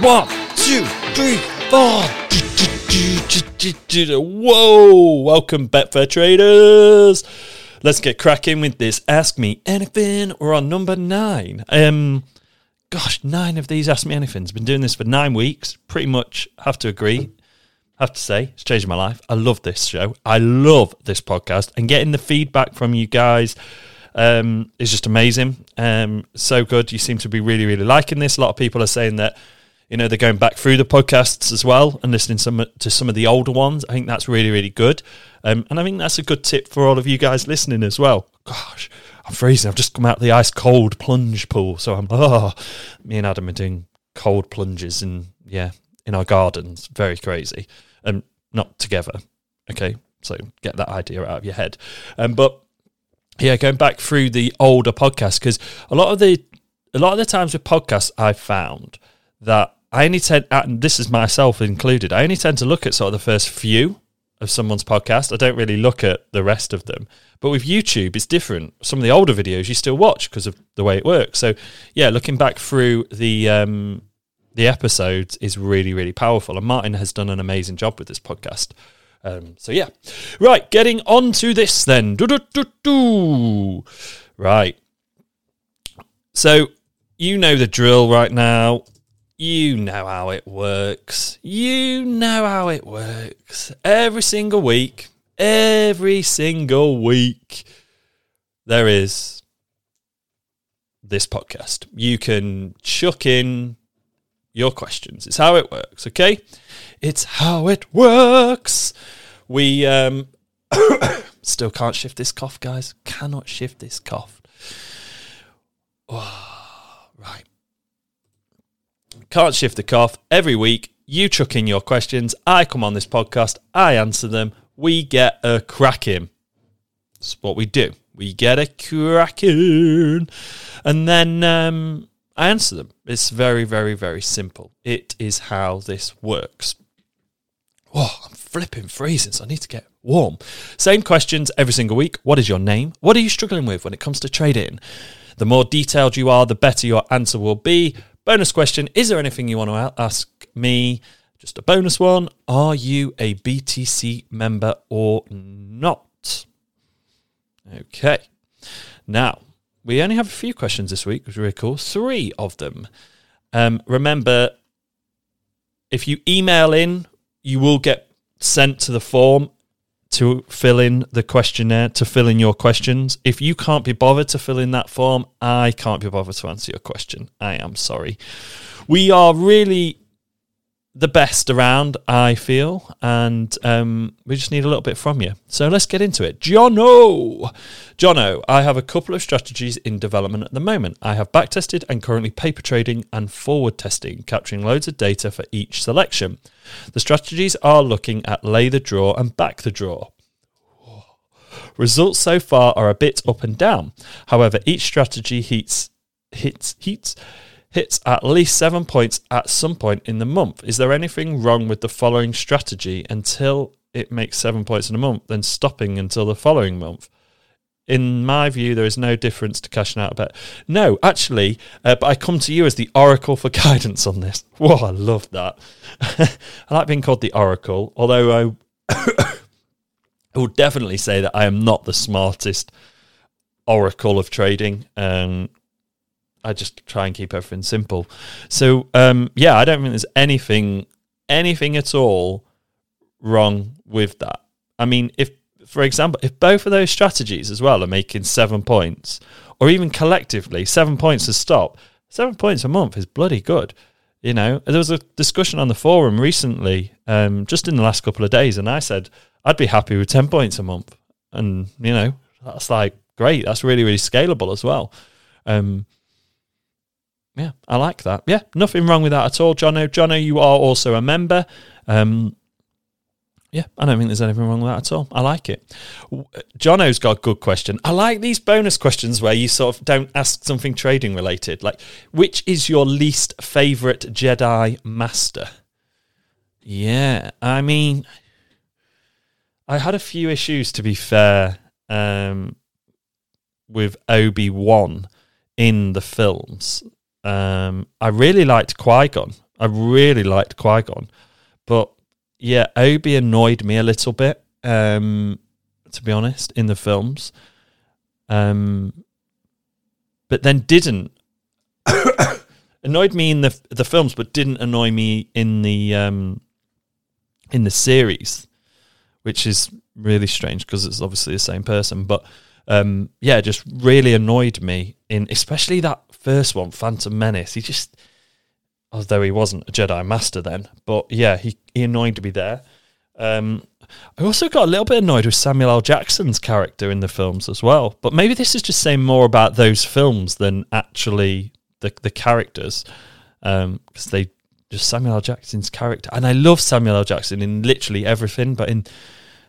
One, two, three, four. Whoa! Welcome, Betfair traders. Let's get cracking with this. Ask me anything. We're on number nine. Um, gosh, nine of these Ask Me Anythings. Been doing this for nine weeks. Pretty much have to agree. Have to say, it's changed my life. I love this show. I love this podcast, and getting the feedback from you guys um, is just amazing. Um, so good. You seem to be really, really liking this. A lot of people are saying that you know they're going back through the podcasts as well and listening some to some of the older ones. I think that's really, really good. Um, and I think that's a good tip for all of you guys listening as well. Gosh, I'm freezing. I've just come out of the ice cold plunge pool, so I'm oh, me and Adam are doing cold plunges and yeah, in our gardens. Very crazy. And um, not together. Okay, so get that idea out of your head. Um, but yeah, going back through the older podcasts because a lot of the a lot of the times with podcasts I've found that I only tend, and this is myself included, I only tend to look at sort of the first few of someone's podcast. I don't really look at the rest of them. But with YouTube, it's different. Some of the older videos you still watch because of the way it works. So yeah, looking back through the um, the episodes is really really powerful. And Martin has done an amazing job with this podcast. Um, so yeah, right. Getting on to this then. Do-do-do-do. Right. So you know the drill right now. You know how it works. You know how it works. Every single week, every single week, there is this podcast. You can chuck in your questions. It's how it works, okay? It's how it works. We um still can't shift this cough, guys. Cannot shift this cough. Oh, right. Can't shift the cough. Every week, you chuck in your questions. I come on this podcast. I answer them. We get a cracking. That's what we do. We get a cracking. And then um, I answer them. It's very, very, very simple. It is how this works. Oh, I'm flipping freezing, so I need to get warm. Same questions every single week. What is your name? What are you struggling with when it comes to trading? The more detailed you are, the better your answer will be. Bonus question Is there anything you want to ask me? Just a bonus one. Are you a BTC member or not? Okay. Now, we only have a few questions this week, which is really cool. Three of them. Um, remember, if you email in, you will get sent to the form to fill in the questionnaire, to fill in your questions. If you can't be bothered to fill in that form, I can't be bothered to answer your question. I am sorry. We are really the best around, I feel, and um, we just need a little bit from you. So let's get into it. Jono! Jono, I have a couple of strategies in development at the moment. I have backtested and currently paper trading and forward testing, capturing loads of data for each selection. The strategies are looking at lay the draw and back the draw. Results so far are a bit up and down. However, each strategy heats, hits, heats, hits at least seven points at some point in the month. Is there anything wrong with the following strategy until it makes seven points in a month, then stopping until the following month? In my view, there is no difference to cashing out a bet. No, actually, uh, but I come to you as the oracle for guidance on this. Whoa, I love that. I like being called the oracle, although I, I will definitely say that I am not the smartest oracle of trading. Um, I just try and keep everything simple. So um, yeah, I don't think there's anything anything at all wrong with that. I mean, if for example, if both of those strategies as well are making seven points, or even collectively seven points to stop, seven points a month is bloody good. You know, there was a discussion on the forum recently, um, just in the last couple of days, and I said I'd be happy with ten points a month, and you know, that's like great. That's really really scalable as well. Um, yeah, I like that. Yeah, nothing wrong with that at all, Jono. Jono, you are also a member. Um, yeah, I don't think there's anything wrong with that at all. I like it. Jono's got a good question. I like these bonus questions where you sort of don't ask something trading related. Like, which is your least favorite Jedi Master? Yeah, I mean, I had a few issues to be fair um, with Obi Wan in the films. Um, I really liked Qui Gon. I really liked Qui Gon, but yeah, Obi annoyed me a little bit. Um, to be honest, in the films, um, but then didn't annoyed me in the the films, but didn't annoy me in the um, in the series, which is really strange because it's obviously the same person. But um, yeah, just really annoyed me in especially that first one, Phantom Menace. He just, although he wasn't a Jedi Master then, but yeah, he, he annoyed me there. Um, I also got a little bit annoyed with Samuel L. Jackson's character in the films as well. But maybe this is just saying more about those films than actually the the characters, because um, they just Samuel L. Jackson's character, and I love Samuel L. Jackson in literally everything, but in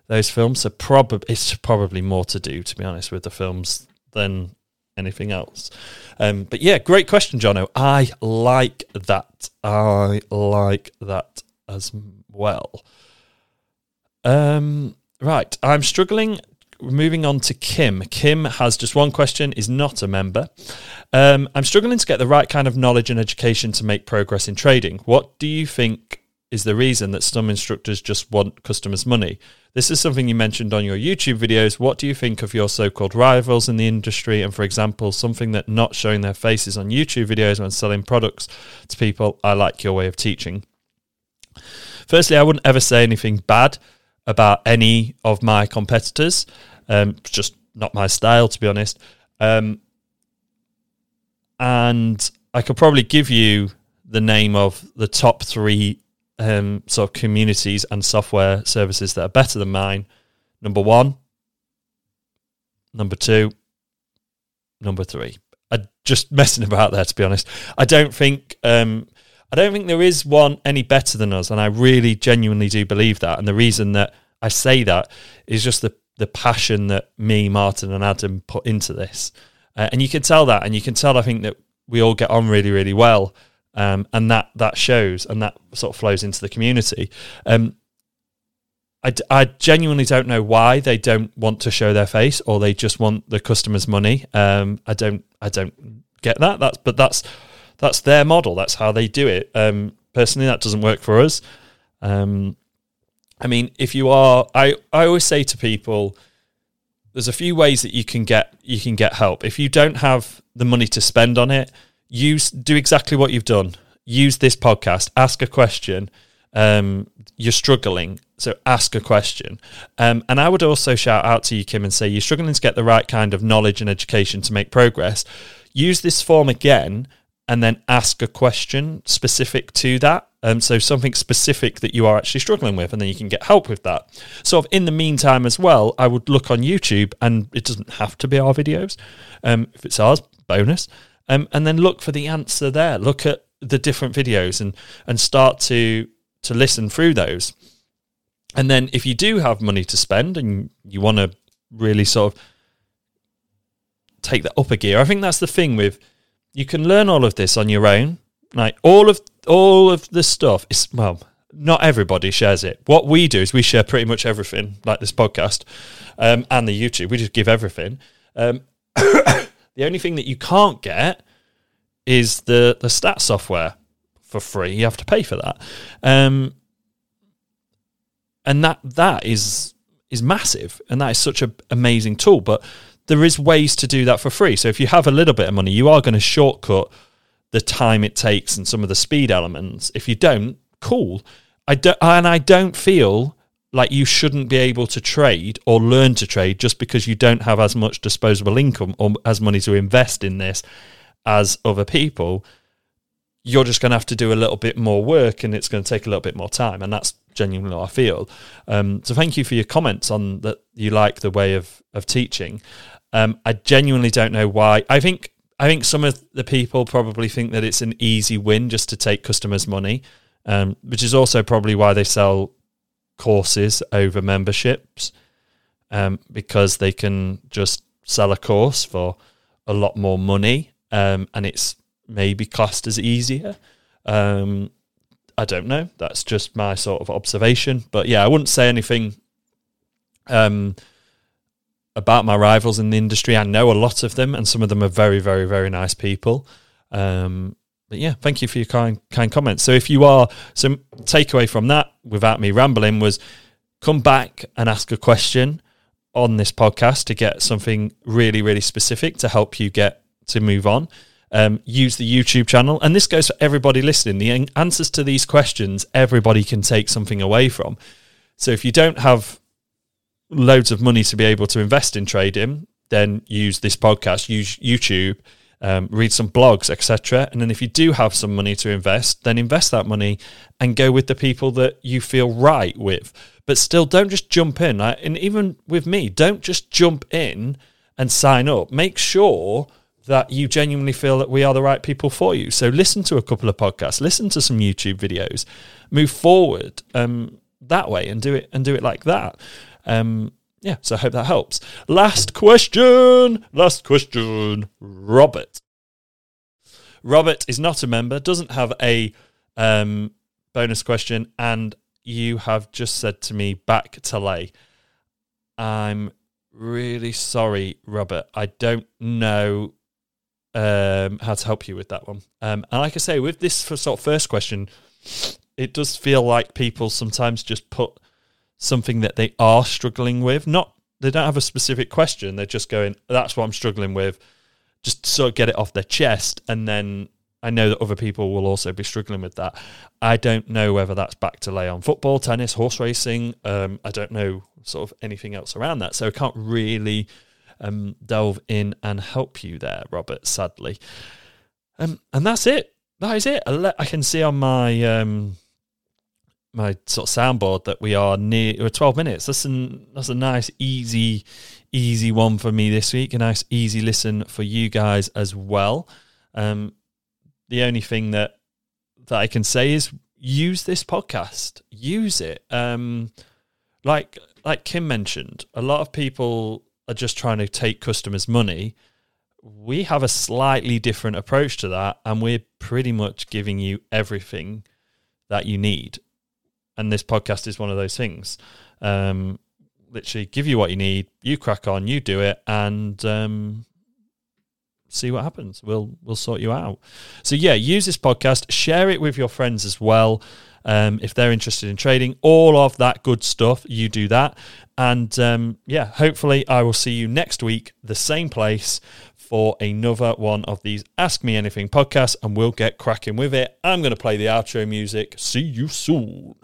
those films, so probably it's probably more to do, to be honest, with the films than anything else. Um, but yeah, great question, Jono. I like that. I like that as well. Um, right, I'm struggling. Moving on to Kim. Kim has just one question, is not a member. Um, I'm struggling to get the right kind of knowledge and education to make progress in trading. What do you think is the reason that some instructors just want customers' money? This is something you mentioned on your YouTube videos. What do you think of your so called rivals in the industry? And for example, something that not showing their faces on YouTube videos when selling products to people. I like your way of teaching. Firstly, I wouldn't ever say anything bad about any of my competitors. Um, just not my style, to be honest. Um, and I could probably give you the name of the top three um, sort of communities and software services that are better than mine. Number one, number two, number three. I just messing about there to be honest. I don't think um, I don't think there is one any better than us, and I really genuinely do believe that. And the reason that I say that is just the the passion that me, Martin, and Adam put into this. Uh, and you can tell that, and you can tell I think that we all get on really, really well, um, and that that shows, and that sort of flows into the community. Um, I, I genuinely don't know why they don't want to show their face, or they just want the customers' money. Um, I don't, I don't get that. That's but that's that's their model. That's how they do it. Um, personally, that doesn't work for us. Um, I mean, if you are, I, I always say to people, there's a few ways that you can get you can get help. If you don't have the money to spend on it, use do exactly what you've done. Use this podcast, ask a question. Um, you're struggling, so ask a question. Um, and I would also shout out to you, Kim, and say you're struggling to get the right kind of knowledge and education to make progress. Use this form again and then ask a question specific to that. Um, so something specific that you are actually struggling with, and then you can get help with that. So in the meantime, as well, I would look on YouTube, and it doesn't have to be our videos. Um, if it's ours, bonus. Um, and then look for the answer there. Look at the different videos and and start to to listen through those. And then if you do have money to spend and you want to really sort of take that up a gear, I think that's the thing with you can learn all of this on your own. Like all of all of the stuff is well, not everybody shares it. What we do is we share pretty much everything, like this podcast um, and the YouTube. We just give everything. Um, the only thing that you can't get is the the stat software for free. You have to pay for that, um, and that that is is massive, and that is such an amazing tool. But there is ways to do that for free. So if you have a little bit of money, you are going to shortcut the time it takes and some of the speed elements. If you don't, cool. I don't, and I don't feel like you shouldn't be able to trade or learn to trade just because you don't have as much disposable income or as money to invest in this as other people. You're just going to have to do a little bit more work and it's going to take a little bit more time. And that's genuinely what I feel. Um, so thank you for your comments on that you like the way of, of teaching. Um, I genuinely don't know why. I think I think some of the people probably think that it's an easy win just to take customers' money, um, which is also probably why they sell courses over memberships, um, because they can just sell a course for a lot more money, um, and it's maybe classed as easier. Um, I don't know. That's just my sort of observation, but yeah, I wouldn't say anything. Um, about my rivals in the industry. I know a lot of them, and some of them are very, very, very nice people. Um, but yeah, thank you for your kind kind comments. So if you are some takeaway from that, without me rambling, was come back and ask a question on this podcast to get something really really specific to help you get to move on. Um, use the YouTube channel, and this goes for everybody listening. The answers to these questions, everybody can take something away from. So if you don't have loads of money to be able to invest in trading, then use this podcast, use YouTube, um, read some blogs, etc. And then if you do have some money to invest, then invest that money and go with the people that you feel right with. But still, don't just jump in. And even with me, don't just jump in and sign up. Make sure that you genuinely feel that we are the right people for you. So listen to a couple of podcasts, listen to some YouTube videos, move forward um, that way, and do it and do it like that. Um, yeah, so I hope that helps. Last question. Last question. Robert. Robert is not a member, doesn't have a um, bonus question, and you have just said to me back to lay. I'm really sorry, Robert. I don't know um, how to help you with that one. Um, and like I say, with this sort of first question, it does feel like people sometimes just put something that they are struggling with. Not they don't have a specific question. They're just going, "That's what I'm struggling with." Just sort of get it off their chest, and then I know that other people will also be struggling with that. I don't know whether that's back to lay on football, tennis, horse racing. Um, I don't know sort of anything else around that, so I can't really um, delve in and help you there, Robert. Sadly, um, and that's it. That is it. I can see on my um, my sort of soundboard that we are near we're 12 minutes. That's an that's a nice easy easy one for me this week. A nice easy listen for you guys as well. Um the only thing that that i can say is use this podcast. Use it. Um like like kim mentioned a lot of people are just trying to take customers money. We have a slightly different approach to that and we're pretty much giving you everything that you need and this podcast is one of those things. Um, literally, give you what you need, you crack on, you do it, and um, see what happens. We'll we'll sort you out. So yeah, use this podcast, share it with your friends as well. Um, if they're interested in trading, all of that good stuff, you do that. And um, yeah, hopefully, I will see you next week, the same place, for another one of these Ask Me Anything podcasts, and we'll get cracking with it. I'm going to play the outro music. See you soon.